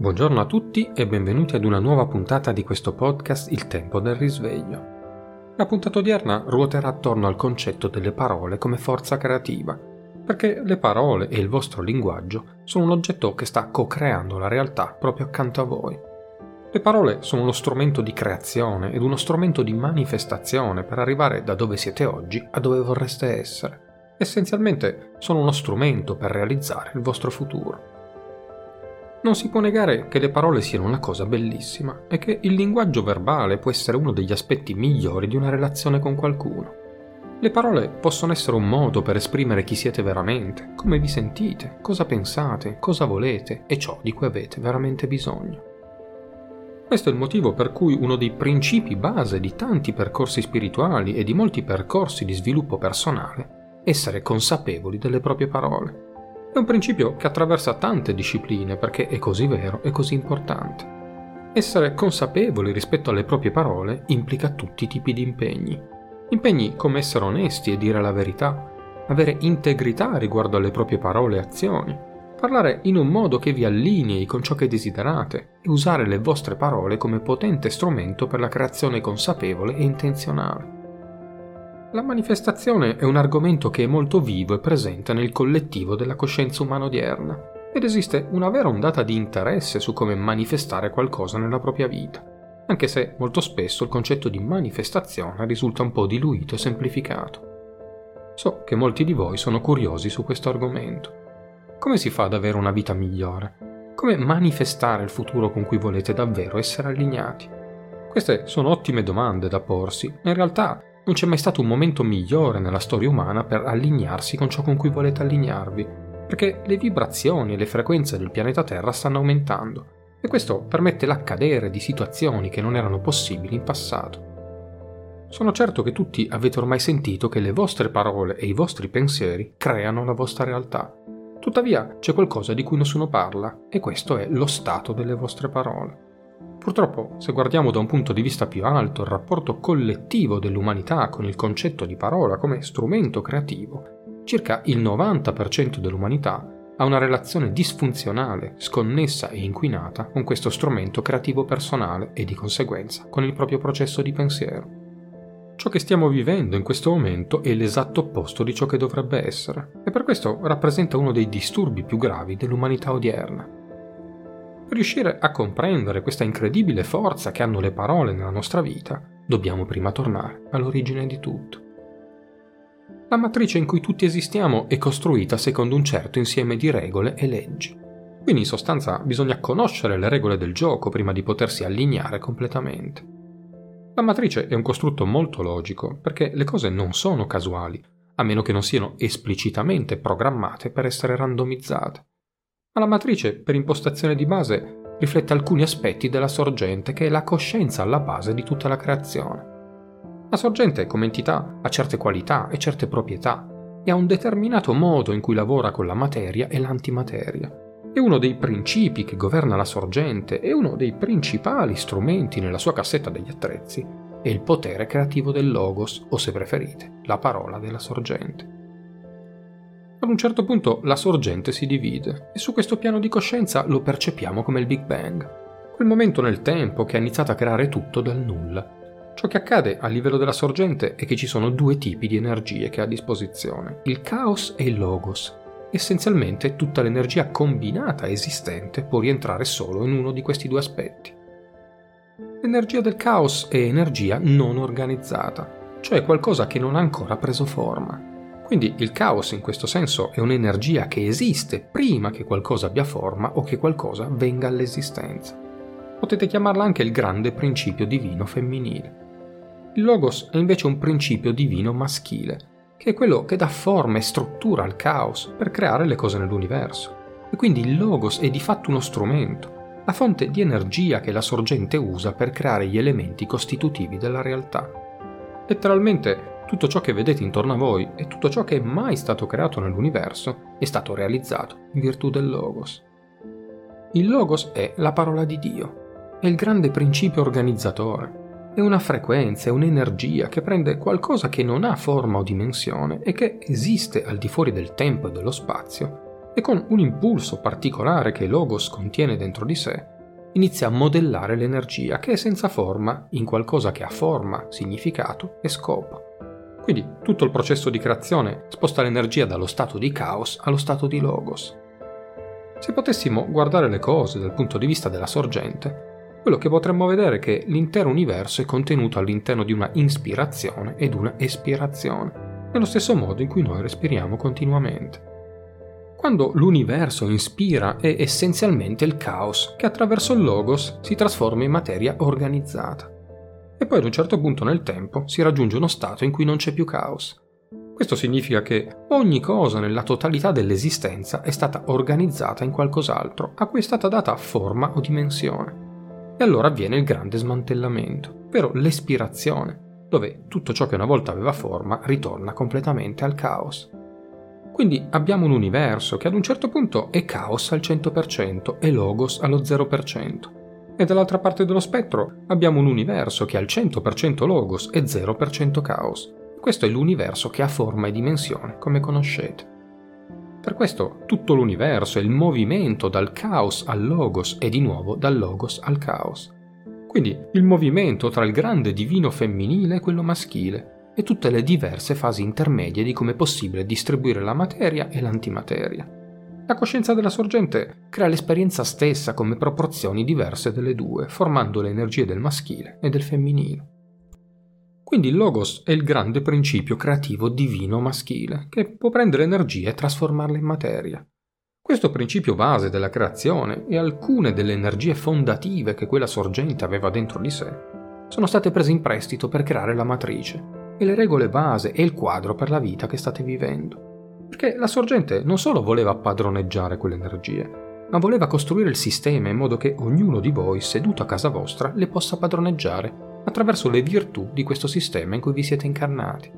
Buongiorno a tutti e benvenuti ad una nuova puntata di questo podcast Il tempo del risveglio. La puntata odierna ruoterà attorno al concetto delle parole come forza creativa, perché le parole e il vostro linguaggio sono un oggetto che sta co-creando la realtà proprio accanto a voi. Le parole sono uno strumento di creazione ed uno strumento di manifestazione per arrivare da dove siete oggi a dove vorreste essere. Essenzialmente sono uno strumento per realizzare il vostro futuro. Non si può negare che le parole siano una cosa bellissima e che il linguaggio verbale può essere uno degli aspetti migliori di una relazione con qualcuno. Le parole possono essere un modo per esprimere chi siete veramente, come vi sentite, cosa pensate, cosa volete e ciò di cui avete veramente bisogno. Questo è il motivo per cui uno dei principi base di tanti percorsi spirituali e di molti percorsi di sviluppo personale è essere consapevoli delle proprie parole. È un principio che attraversa tante discipline perché è così vero e così importante. Essere consapevoli rispetto alle proprie parole implica tutti i tipi di impegni. Impegni come essere onesti e dire la verità, avere integrità riguardo alle proprie parole e azioni, parlare in un modo che vi allinei con ciò che desiderate e usare le vostre parole come potente strumento per la creazione consapevole e intenzionale. La manifestazione è un argomento che è molto vivo e presente nel collettivo della coscienza umana odierna, ed esiste una vera ondata di interesse su come manifestare qualcosa nella propria vita, anche se molto spesso il concetto di manifestazione risulta un po' diluito e semplificato. So che molti di voi sono curiosi su questo argomento. Come si fa ad avere una vita migliore? Come manifestare il futuro con cui volete davvero essere allineati? Queste sono ottime domande da porsi, in realtà non c'è mai stato un momento migliore nella storia umana per allinearsi con ciò con cui volete allinearvi, perché le vibrazioni e le frequenze del pianeta Terra stanno aumentando e questo permette l'accadere di situazioni che non erano possibili in passato. Sono certo che tutti avete ormai sentito che le vostre parole e i vostri pensieri creano la vostra realtà. Tuttavia c'è qualcosa di cui nessuno parla e questo è lo stato delle vostre parole. Purtroppo, se guardiamo da un punto di vista più alto il rapporto collettivo dell'umanità con il concetto di parola come strumento creativo, circa il 90% dell'umanità ha una relazione disfunzionale, sconnessa e inquinata con questo strumento creativo personale e di conseguenza con il proprio processo di pensiero. Ciò che stiamo vivendo in questo momento è l'esatto opposto di ciò che dovrebbe essere, e per questo rappresenta uno dei disturbi più gravi dell'umanità odierna. Riuscire a comprendere questa incredibile forza che hanno le parole nella nostra vita, dobbiamo prima tornare all'origine di tutto. La matrice in cui tutti esistiamo è costruita secondo un certo insieme di regole e leggi. Quindi in sostanza bisogna conoscere le regole del gioco prima di potersi allineare completamente. La matrice è un costrutto molto logico perché le cose non sono casuali, a meno che non siano esplicitamente programmate per essere randomizzate ma la matrice, per impostazione di base, riflette alcuni aspetti della sorgente che è la coscienza alla base di tutta la creazione. La sorgente come entità ha certe qualità e certe proprietà e ha un determinato modo in cui lavora con la materia e l'antimateria. È uno dei principi che governa la sorgente e uno dei principali strumenti nella sua cassetta degli attrezzi è il potere creativo del logos o se preferite, la parola della sorgente. Ad un certo punto la sorgente si divide e su questo piano di coscienza lo percepiamo come il Big Bang, quel momento nel tempo che ha iniziato a creare tutto dal nulla. Ciò che accade a livello della sorgente è che ci sono due tipi di energie che ha a disposizione, il caos e il logos. Essenzialmente tutta l'energia combinata esistente può rientrare solo in uno di questi due aspetti. L'energia del caos è energia non organizzata, cioè qualcosa che non ha ancora preso forma. Quindi il caos in questo senso è un'energia che esiste prima che qualcosa abbia forma o che qualcosa venga all'esistenza. Potete chiamarla anche il grande principio divino femminile. Il logos è invece un principio divino maschile, che è quello che dà forma e struttura al caos per creare le cose nell'universo. E quindi il logos è di fatto uno strumento, la fonte di energia che la sorgente usa per creare gli elementi costitutivi della realtà. Letteralmente tutto ciò che vedete intorno a voi e tutto ciò che è mai stato creato nell'universo è stato realizzato in virtù del Logos. Il Logos è la parola di Dio, è il grande principio organizzatore, è una frequenza, è un'energia che prende qualcosa che non ha forma o dimensione e che esiste al di fuori del tempo e dello spazio e con un impulso particolare che Logos contiene dentro di sé, inizia a modellare l'energia che è senza forma in qualcosa che ha forma, significato e scopo. Quindi tutto il processo di creazione sposta l'energia dallo stato di caos allo stato di logos. Se potessimo guardare le cose dal punto di vista della sorgente, quello che potremmo vedere è che l'intero universo è contenuto all'interno di una ispirazione ed una espirazione, nello stesso modo in cui noi respiriamo continuamente. Quando l'universo inspira è essenzialmente il caos che attraverso il logos si trasforma in materia organizzata e poi ad un certo punto nel tempo si raggiunge uno stato in cui non c'è più caos. Questo significa che ogni cosa nella totalità dell'esistenza è stata organizzata in qualcos'altro a cui è stata data forma o dimensione. E allora avviene il grande smantellamento, ovvero l'espirazione, dove tutto ciò che una volta aveva forma ritorna completamente al caos. Quindi abbiamo un universo che ad un certo punto è caos al 100% e logos allo 0% e dall'altra parte dello spettro abbiamo un universo che ha il 100% logos e 0% caos. Questo è l'universo che ha forma e dimensione, come conoscete. Per questo tutto l'universo è il movimento dal caos al logos e di nuovo dal logos al caos. Quindi il movimento tra il grande divino femminile e quello maschile e tutte le diverse fasi intermedie di come è possibile distribuire la materia e l'antimateria. La coscienza della sorgente crea l'esperienza stessa come proporzioni diverse delle due, formando le energie del maschile e del femminile. Quindi il logos è il grande principio creativo divino maschile, che può prendere energia e trasformarla in materia. Questo principio base della creazione e alcune delle energie fondative che quella sorgente aveva dentro di sé sono state prese in prestito per creare la matrice e le regole base e il quadro per la vita che state vivendo. Perché la sorgente non solo voleva padroneggiare quelle energie, ma voleva costruire il sistema in modo che ognuno di voi, seduto a casa vostra, le possa padroneggiare attraverso le virtù di questo sistema in cui vi siete incarnati.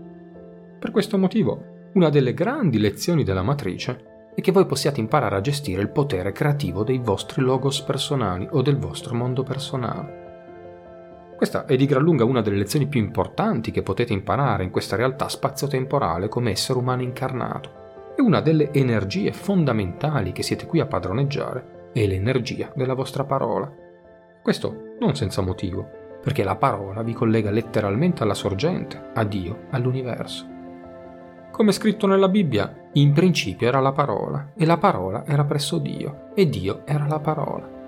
Per questo motivo, una delle grandi lezioni della matrice è che voi possiate imparare a gestire il potere creativo dei vostri logos personali o del vostro mondo personale. Questa è di gran lunga una delle lezioni più importanti che potete imparare in questa realtà spazio-temporale come essere umano incarnato e una delle energie fondamentali che siete qui a padroneggiare è l'energia della vostra parola. Questo non senza motivo, perché la parola vi collega letteralmente alla sorgente, a Dio, all'universo. Come scritto nella Bibbia, in principio era la parola, e la parola era presso Dio, e Dio era la parola.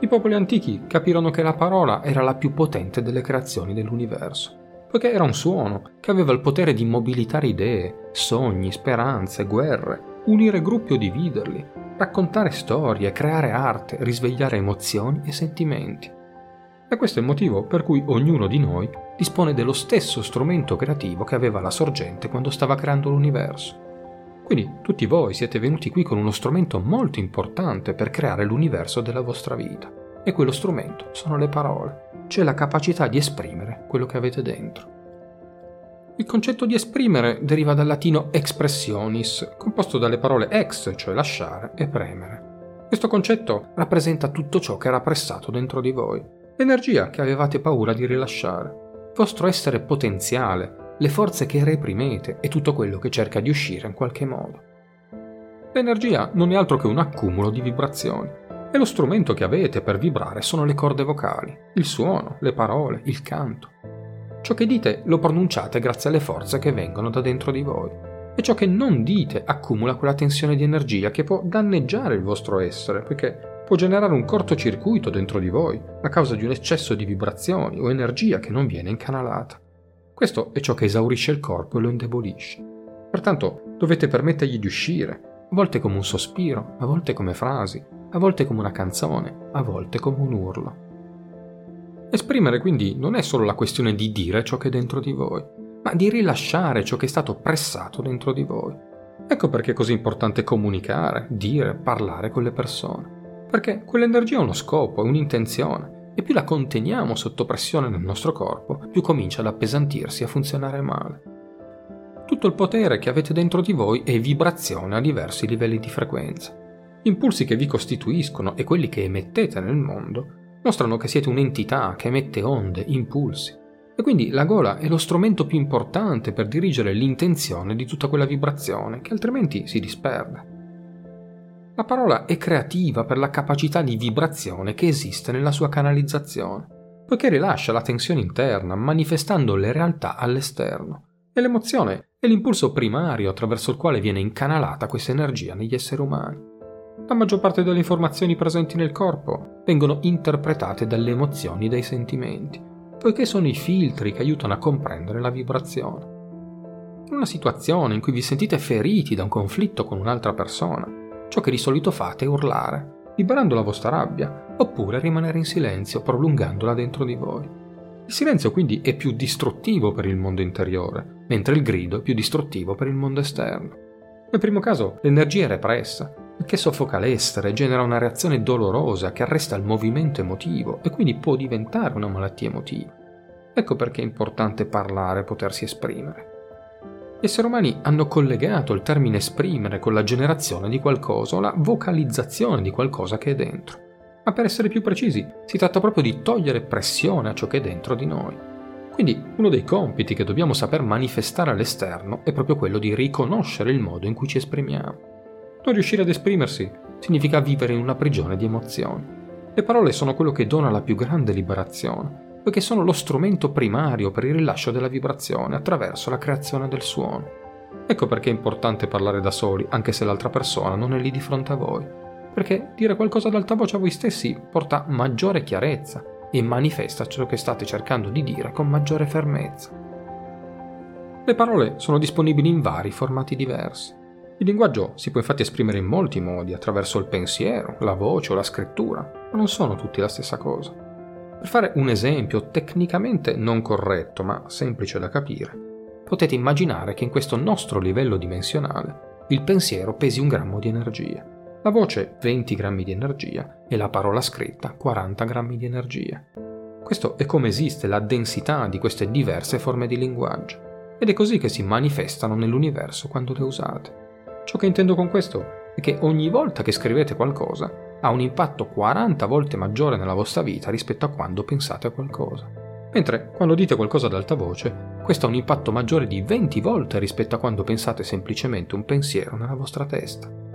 I popoli antichi capirono che la parola era la più potente delle creazioni dell'universo poiché era un suono che aveva il potere di mobilitare idee, sogni, speranze, guerre, unire gruppi o dividerli, raccontare storie, creare arte, risvegliare emozioni e sentimenti. E questo è il motivo per cui ognuno di noi dispone dello stesso strumento creativo che aveva la sorgente quando stava creando l'universo. Quindi tutti voi siete venuti qui con uno strumento molto importante per creare l'universo della vostra vita. E quello strumento sono le parole, cioè la capacità di esprimere quello che avete dentro. Il concetto di esprimere deriva dal latino expressionis, composto dalle parole ex, cioè lasciare, e premere. Questo concetto rappresenta tutto ciò che era pressato dentro di voi, l'energia che avevate paura di rilasciare, il vostro essere potenziale, le forze che reprimete e tutto quello che cerca di uscire in qualche modo. L'energia non è altro che un accumulo di vibrazioni e lo strumento che avete per vibrare sono le corde vocali, il suono, le parole, il canto. Ciò che dite lo pronunciate grazie alle forze che vengono da dentro di voi. E ciò che non dite accumula quella tensione di energia che può danneggiare il vostro essere, perché può generare un cortocircuito dentro di voi a causa di un eccesso di vibrazioni o energia che non viene incanalata. Questo è ciò che esaurisce il corpo e lo indebolisce. Pertanto dovete permettergli di uscire, a volte come un sospiro, a volte come frasi, a volte come una canzone, a volte come un urlo. Esprimere quindi non è solo la questione di dire ciò che è dentro di voi, ma di rilasciare ciò che è stato pressato dentro di voi. Ecco perché è così importante comunicare, dire, parlare con le persone. Perché quell'energia ha uno scopo, è un'intenzione, e più la conteniamo sotto pressione nel nostro corpo, più comincia ad appesantirsi e a funzionare male. Tutto il potere che avete dentro di voi è vibrazione a diversi livelli di frequenza. Gli impulsi che vi costituiscono e quelli che emettete nel mondo mostrano che siete un'entità che emette onde, impulsi. E quindi la gola è lo strumento più importante per dirigere l'intenzione di tutta quella vibrazione che altrimenti si disperde. La parola è creativa per la capacità di vibrazione che esiste nella sua canalizzazione, poiché rilascia la tensione interna manifestando le realtà all'esterno. E l'emozione è l'impulso primario attraverso il quale viene incanalata questa energia negli esseri umani. La maggior parte delle informazioni presenti nel corpo vengono interpretate dalle emozioni e dai sentimenti, poiché sono i filtri che aiutano a comprendere la vibrazione. In una situazione in cui vi sentite feriti da un conflitto con un'altra persona, ciò che di solito fate è urlare, liberando la vostra rabbia, oppure rimanere in silenzio, prolungandola dentro di voi. Il silenzio quindi è più distruttivo per il mondo interiore, mentre il grido è più distruttivo per il mondo esterno. Nel primo caso l'energia è repressa, il che soffoca l'essere e genera una reazione dolorosa che arresta il movimento emotivo e quindi può diventare una malattia emotiva. Ecco perché è importante parlare e potersi esprimere. Gli esseri umani hanno collegato il termine esprimere con la generazione di qualcosa o la vocalizzazione di qualcosa che è dentro. Ma per essere più precisi, si tratta proprio di togliere pressione a ciò che è dentro di noi. Quindi uno dei compiti che dobbiamo saper manifestare all'esterno è proprio quello di riconoscere il modo in cui ci esprimiamo. Non riuscire ad esprimersi significa vivere in una prigione di emozioni. Le parole sono quello che dona la più grande liberazione, poiché sono lo strumento primario per il rilascio della vibrazione attraverso la creazione del suono. Ecco perché è importante parlare da soli, anche se l'altra persona non è lì di fronte a voi, perché dire qualcosa ad alta voce a voi stessi porta maggiore chiarezza e manifesta ciò che state cercando di dire con maggiore fermezza. Le parole sono disponibili in vari formati diversi. Il linguaggio si può infatti esprimere in molti modi, attraverso il pensiero, la voce o la scrittura, ma non sono tutti la stessa cosa. Per fare un esempio tecnicamente non corretto, ma semplice da capire, potete immaginare che in questo nostro livello dimensionale il pensiero pesi un grammo di energia, la voce 20 grammi di energia e la parola scritta 40 grammi di energia. Questo è come esiste la densità di queste diverse forme di linguaggio ed è così che si manifestano nell'universo quando le usate. Ciò che intendo con questo è che ogni volta che scrivete qualcosa ha un impatto 40 volte maggiore nella vostra vita rispetto a quando pensate a qualcosa. Mentre quando dite qualcosa ad alta voce, questo ha un impatto maggiore di 20 volte rispetto a quando pensate semplicemente un pensiero nella vostra testa.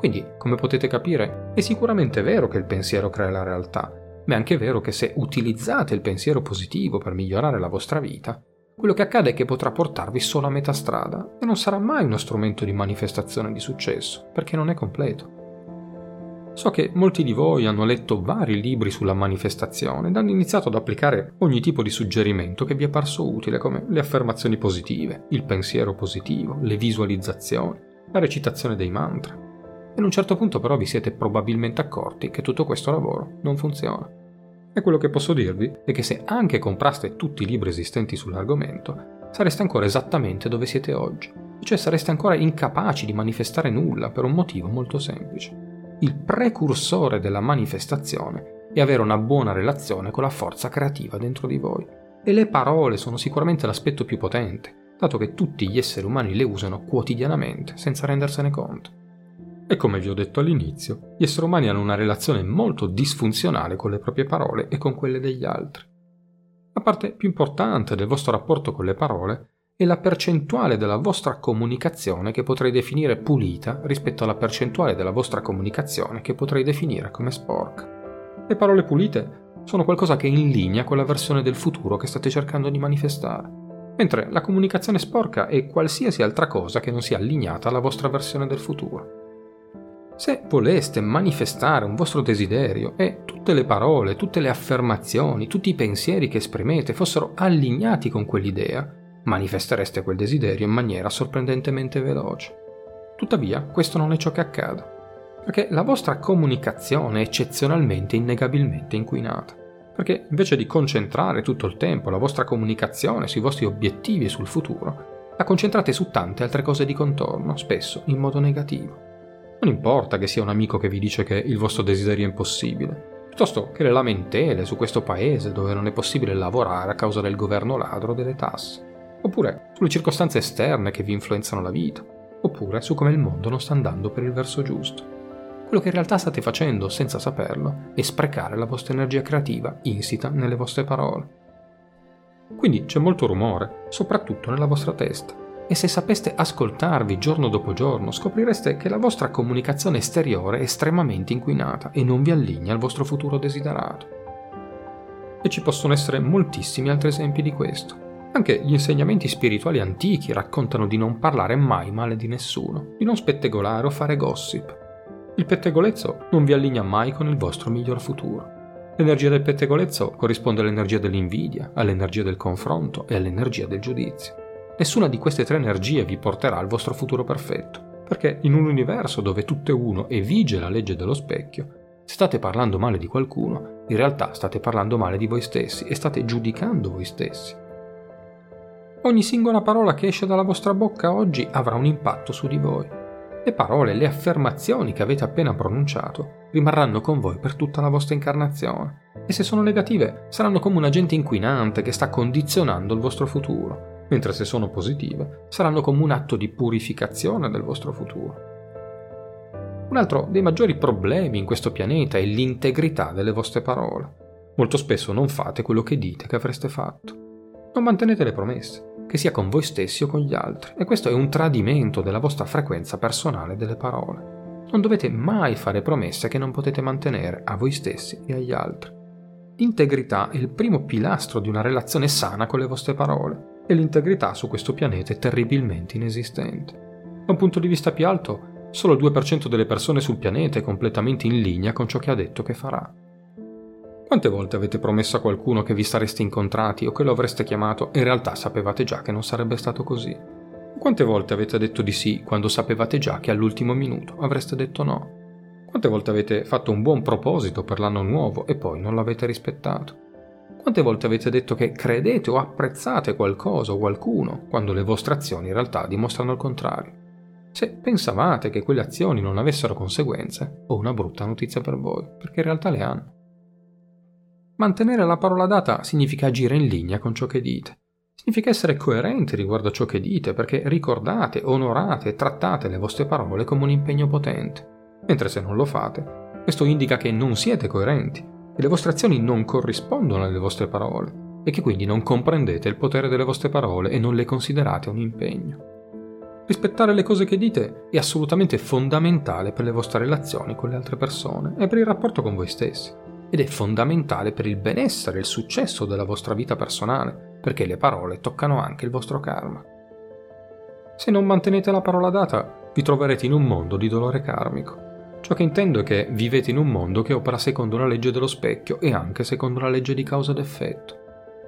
Quindi, come potete capire, è sicuramente vero che il pensiero crea la realtà, ma è anche vero che se utilizzate il pensiero positivo per migliorare la vostra vita, quello che accade è che potrà portarvi solo a metà strada e non sarà mai uno strumento di manifestazione di successo, perché non è completo. So che molti di voi hanno letto vari libri sulla manifestazione ed hanno iniziato ad applicare ogni tipo di suggerimento che vi è parso utile, come le affermazioni positive, il pensiero positivo, le visualizzazioni, la recitazione dei mantra. Ad un certo punto però vi siete probabilmente accorti che tutto questo lavoro non funziona. E quello che posso dirvi è che se anche compraste tutti i libri esistenti sull'argomento, sareste ancora esattamente dove siete oggi, cioè sareste ancora incapaci di manifestare nulla per un motivo molto semplice il precursore della manifestazione è avere una buona relazione con la forza creativa dentro di voi. E le parole sono sicuramente l'aspetto più potente, dato che tutti gli esseri umani le usano quotidianamente senza rendersene conto. E come vi ho detto all'inizio, gli esseri umani hanno una relazione molto disfunzionale con le proprie parole e con quelle degli altri. La parte più importante del vostro rapporto con le parole e la percentuale della vostra comunicazione che potrei definire pulita rispetto alla percentuale della vostra comunicazione che potrei definire come sporca. Le parole pulite sono qualcosa che è in linea con la versione del futuro che state cercando di manifestare, mentre la comunicazione sporca è qualsiasi altra cosa che non sia allineata alla vostra versione del futuro. Se voleste manifestare un vostro desiderio e tutte le parole, tutte le affermazioni, tutti i pensieri che esprimete fossero allineati con quell'idea, manifestereste quel desiderio in maniera sorprendentemente veloce. Tuttavia, questo non è ciò che accade, perché la vostra comunicazione è eccezionalmente innegabilmente inquinata. Perché invece di concentrare tutto il tempo la vostra comunicazione sui vostri obiettivi e sul futuro, la concentrate su tante altre cose di contorno, spesso in modo negativo. Non importa che sia un amico che vi dice che il vostro desiderio è impossibile, piuttosto che le lamentele su questo paese dove non è possibile lavorare a causa del governo ladro delle tasse oppure sulle circostanze esterne che vi influenzano la vita, oppure su come il mondo non sta andando per il verso giusto. Quello che in realtà state facendo senza saperlo è sprecare la vostra energia creativa insita nelle vostre parole. Quindi c'è molto rumore, soprattutto nella vostra testa, e se sapeste ascoltarvi giorno dopo giorno, scoprireste che la vostra comunicazione esteriore è estremamente inquinata e non vi allinea al vostro futuro desiderato. E ci possono essere moltissimi altri esempi di questo. Anche gli insegnamenti spirituali antichi raccontano di non parlare mai male di nessuno, di non spettegolare o fare gossip. Il pettegolezzo non vi allinea mai con il vostro miglior futuro. L'energia del pettegolezzo corrisponde all'energia dell'invidia, all'energia del confronto e all'energia del giudizio. Nessuna di queste tre energie vi porterà al vostro futuro perfetto, perché in un universo dove tutto è uno e vige la legge dello specchio, se state parlando male di qualcuno, in realtà state parlando male di voi stessi e state giudicando voi stessi. Ogni singola parola che esce dalla vostra bocca oggi avrà un impatto su di voi. Le parole, le affermazioni che avete appena pronunciato rimarranno con voi per tutta la vostra incarnazione e se sono negative saranno come un agente inquinante che sta condizionando il vostro futuro mentre se sono positive saranno come un atto di purificazione del vostro futuro. Un altro dei maggiori problemi in questo pianeta è l'integrità delle vostre parole. Molto spesso non fate quello che dite che avreste fatto. Non mantenete le promesse, che sia con voi stessi o con gli altri, e questo è un tradimento della vostra frequenza personale delle parole. Non dovete mai fare promesse che non potete mantenere a voi stessi e agli altri. L'integrità è il primo pilastro di una relazione sana con le vostre parole e l'integrità su questo pianeta è terribilmente inesistente. Da un punto di vista più alto, solo il 2% delle persone sul pianeta è completamente in linea con ciò che ha detto che farà. Quante volte avete promesso a qualcuno che vi sareste incontrati o che lo avreste chiamato e in realtà sapevate già che non sarebbe stato così? Quante volte avete detto di sì quando sapevate già che all'ultimo minuto avreste detto no? Quante volte avete fatto un buon proposito per l'anno nuovo e poi non l'avete rispettato? Quante volte avete detto che credete o apprezzate qualcosa o qualcuno, quando le vostre azioni in realtà dimostrano il contrario? Se pensavate che quelle azioni non avessero conseguenze, ho una brutta notizia per voi, perché in realtà le hanno. Mantenere la parola data significa agire in linea con ciò che dite. Significa essere coerenti riguardo a ciò che dite, perché ricordate, onorate e trattate le vostre parole come un impegno potente. Mentre se non lo fate, questo indica che non siete coerenti e le vostre azioni non corrispondono alle vostre parole e che quindi non comprendete il potere delle vostre parole e non le considerate un impegno. Rispettare le cose che dite è assolutamente fondamentale per le vostre relazioni con le altre persone e per il rapporto con voi stessi ed è fondamentale per il benessere e il successo della vostra vita personale, perché le parole toccano anche il vostro karma. Se non mantenete la parola data, vi troverete in un mondo di dolore karmico Ciò che intendo è che vivete in un mondo che opera secondo la legge dello specchio e anche secondo la legge di causa ed effetto.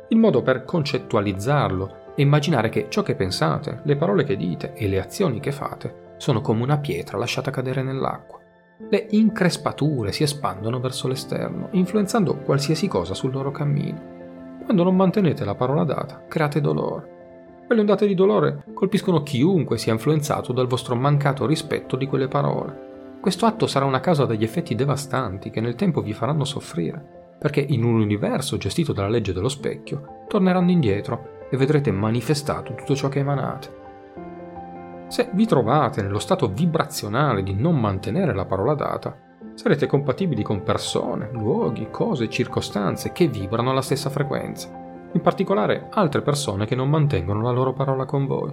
Il modo per concettualizzarlo è immaginare che ciò che pensate, le parole che dite e le azioni che fate sono come una pietra lasciata cadere nell'acqua. Le increspature si espandono verso l'esterno, influenzando qualsiasi cosa sul loro cammino. Quando non mantenete la parola data, create dolore. Quelle ondate di dolore colpiscono chiunque sia influenzato dal vostro mancato rispetto di quelle parole questo atto sarà una causa degli effetti devastanti che nel tempo vi faranno soffrire, perché in un universo gestito dalla legge dello specchio torneranno indietro e vedrete manifestato tutto ciò che emanate. Se vi trovate nello stato vibrazionale di non mantenere la parola data, sarete compatibili con persone, luoghi, cose e circostanze che vibrano alla stessa frequenza, in particolare altre persone che non mantengono la loro parola con voi.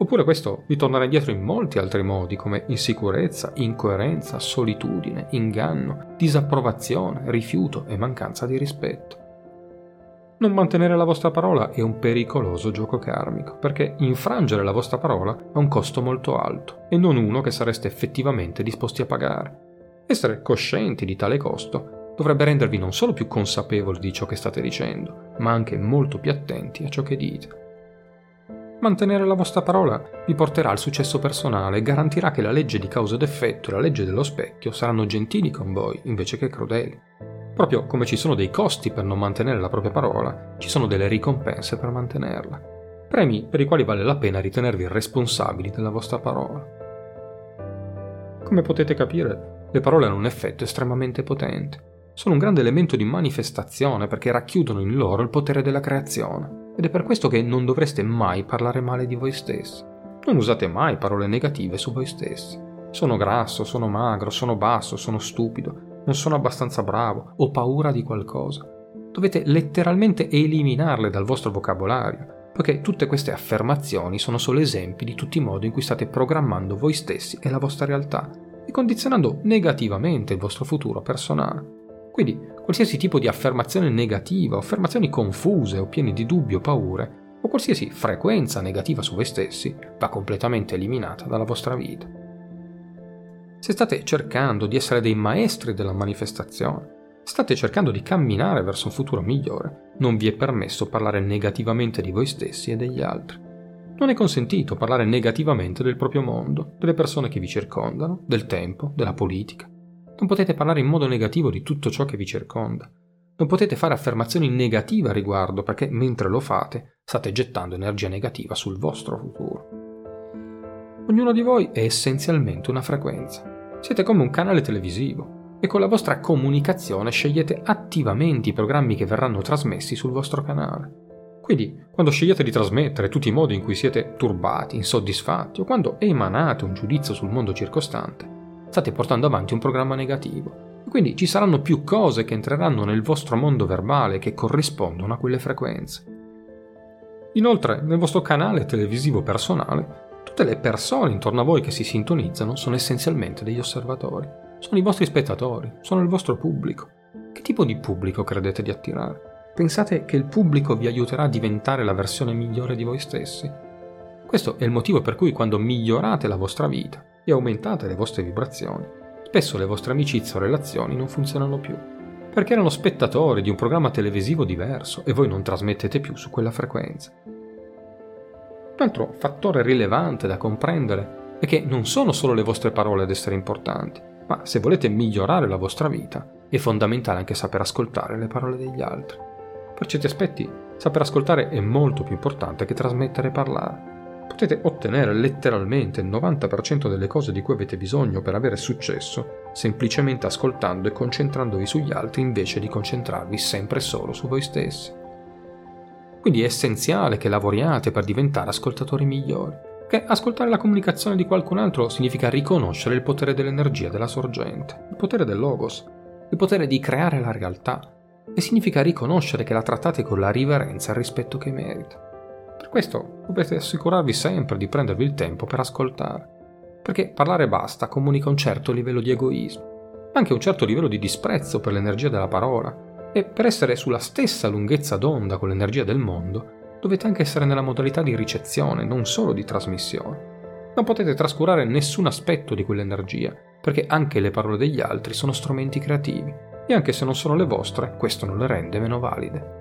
Oppure questo vi tornerà indietro in molti altri modi come insicurezza, incoerenza, solitudine, inganno, disapprovazione, rifiuto e mancanza di rispetto. Non mantenere la vostra parola è un pericoloso gioco karmico, perché infrangere la vostra parola ha un costo molto alto e non uno che sareste effettivamente disposti a pagare. Essere coscienti di tale costo dovrebbe rendervi non solo più consapevoli di ciò che state dicendo, ma anche molto più attenti a ciò che dite. Mantenere la vostra parola vi porterà al successo personale e garantirà che la legge di causa ed effetto e la legge dello specchio saranno gentili con voi invece che crudeli. Proprio come ci sono dei costi per non mantenere la propria parola, ci sono delle ricompense per mantenerla. Premi per i quali vale la pena ritenervi responsabili della vostra parola. Come potete capire, le parole hanno un effetto estremamente potente. Sono un grande elemento di manifestazione perché racchiudono in loro il potere della creazione ed è per questo che non dovreste mai parlare male di voi stessi. Non usate mai parole negative su voi stessi. Sono grasso, sono magro, sono basso, sono stupido, non sono abbastanza bravo, ho paura di qualcosa. Dovete letteralmente eliminarle dal vostro vocabolario poiché tutte queste affermazioni sono solo esempi di tutti i modi in cui state programmando voi stessi e la vostra realtà e condizionando negativamente il vostro futuro personale. Quindi qualsiasi tipo di affermazione negativa, affermazioni confuse o piene di dubbi o paure, o qualsiasi frequenza negativa su voi stessi, va completamente eliminata dalla vostra vita. Se state cercando di essere dei maestri della manifestazione, state cercando di camminare verso un futuro migliore, non vi è permesso parlare negativamente di voi stessi e degli altri. Non è consentito parlare negativamente del proprio mondo, delle persone che vi circondano, del tempo, della politica. Non potete parlare in modo negativo di tutto ciò che vi circonda. Non potete fare affermazioni negative a riguardo perché mentre lo fate state gettando energia negativa sul vostro futuro. Ognuno di voi è essenzialmente una frequenza. Siete come un canale televisivo e con la vostra comunicazione scegliete attivamente i programmi che verranno trasmessi sul vostro canale. Quindi, quando scegliete di trasmettere tutti i modi in cui siete turbati, insoddisfatti o quando emanate un giudizio sul mondo circostante, state portando avanti un programma negativo. E quindi ci saranno più cose che entreranno nel vostro mondo verbale che corrispondono a quelle frequenze. Inoltre, nel vostro canale televisivo personale, tutte le persone intorno a voi che si sintonizzano sono essenzialmente degli osservatori sono i vostri spettatori, sono il vostro pubblico. Che tipo di pubblico credete di attirare? Pensate che il pubblico vi aiuterà a diventare la versione migliore di voi stessi? Questo è il motivo per cui quando migliorate la vostra vita e aumentate le vostre vibrazioni, spesso le vostre amicizie o relazioni non funzionano più, perché erano spettatori di un programma televisivo diverso e voi non trasmettete più su quella frequenza. Un altro fattore rilevante da comprendere è che non sono solo le vostre parole ad essere importanti, ma se volete migliorare la vostra vita è fondamentale anche saper ascoltare le parole degli altri. Per certi aspetti, saper ascoltare è molto più importante che trasmettere e parlare. Potete ottenere letteralmente il 90% delle cose di cui avete bisogno per avere successo semplicemente ascoltando e concentrandovi sugli altri invece di concentrarvi sempre solo su voi stessi. Quindi è essenziale che lavoriate per diventare ascoltatori migliori che ascoltare la comunicazione di qualcun altro significa riconoscere il potere dell'energia della sorgente, il potere del logos, il potere di creare la realtà, e significa riconoscere che la trattate con la riverenza e il rispetto che merita. Per questo dovete assicurarvi sempre di prendervi il tempo per ascoltare, perché parlare basta comunica un certo livello di egoismo, ma anche un certo livello di disprezzo per l'energia della parola, e per essere sulla stessa lunghezza d'onda con l'energia del mondo, dovete anche essere nella modalità di ricezione, non solo di trasmissione. Non potete trascurare nessun aspetto di quell'energia, perché anche le parole degli altri sono strumenti creativi, e anche se non sono le vostre, questo non le rende meno valide.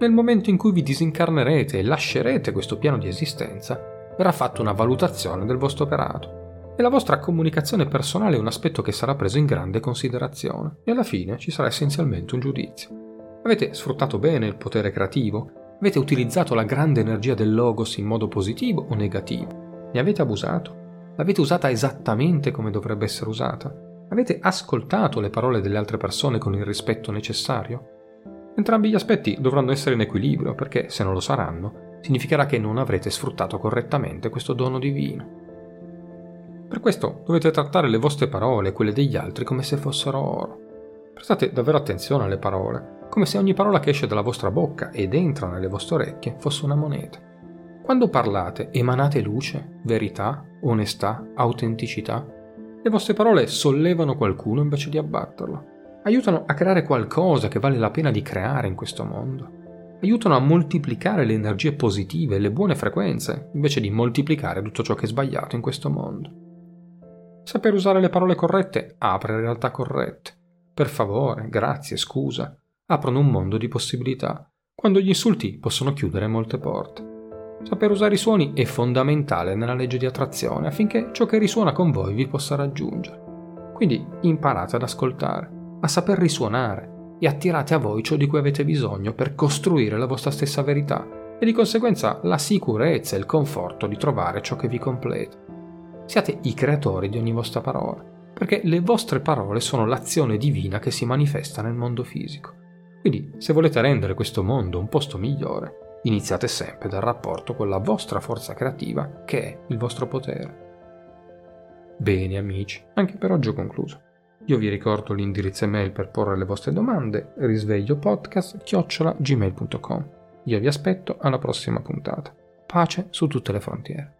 Nel momento in cui vi disincarnerete e lascerete questo piano di esistenza, verrà fatta una valutazione del vostro operato e la vostra comunicazione personale è un aspetto che sarà preso in grande considerazione e alla fine ci sarà essenzialmente un giudizio. Avete sfruttato bene il potere creativo Avete utilizzato la grande energia del logos in modo positivo o negativo? Ne avete abusato? L'avete usata esattamente come dovrebbe essere usata? Avete ascoltato le parole delle altre persone con il rispetto necessario? Entrambi gli aspetti dovranno essere in equilibrio perché se non lo saranno, significherà che non avrete sfruttato correttamente questo dono divino. Per questo dovete trattare le vostre parole e quelle degli altri come se fossero oro. Prestate davvero attenzione alle parole, come se ogni parola che esce dalla vostra bocca ed entra nelle vostre orecchie fosse una moneta. Quando parlate, emanate luce, verità, onestà, autenticità. Le vostre parole sollevano qualcuno invece di abbatterlo. Aiutano a creare qualcosa che vale la pena di creare in questo mondo. Aiutano a moltiplicare le energie positive e le buone frequenze, invece di moltiplicare tutto ciò che è sbagliato in questo mondo. Saper usare le parole corrette apre realtà corrette. Per favore, grazie, scusa, aprono un mondo di possibilità, quando gli insulti possono chiudere molte porte. Saper usare i suoni è fondamentale nella legge di attrazione affinché ciò che risuona con voi vi possa raggiungere. Quindi imparate ad ascoltare, a saper risuonare e attirate a voi ciò di cui avete bisogno per costruire la vostra stessa verità e di conseguenza la sicurezza e il conforto di trovare ciò che vi completa. Siate i creatori di ogni vostra parola, perché le vostre parole sono l'azione divina che si manifesta nel mondo fisico. Quindi, se volete rendere questo mondo un posto migliore, iniziate sempre dal rapporto con la vostra forza creativa, che è il vostro potere. Bene amici, anche per oggi ho concluso. Io vi ricordo l'indirizzo email per porre le vostre domande, risvegliopodcast-gmail.com. Io vi aspetto alla prossima puntata. Pace su tutte le frontiere.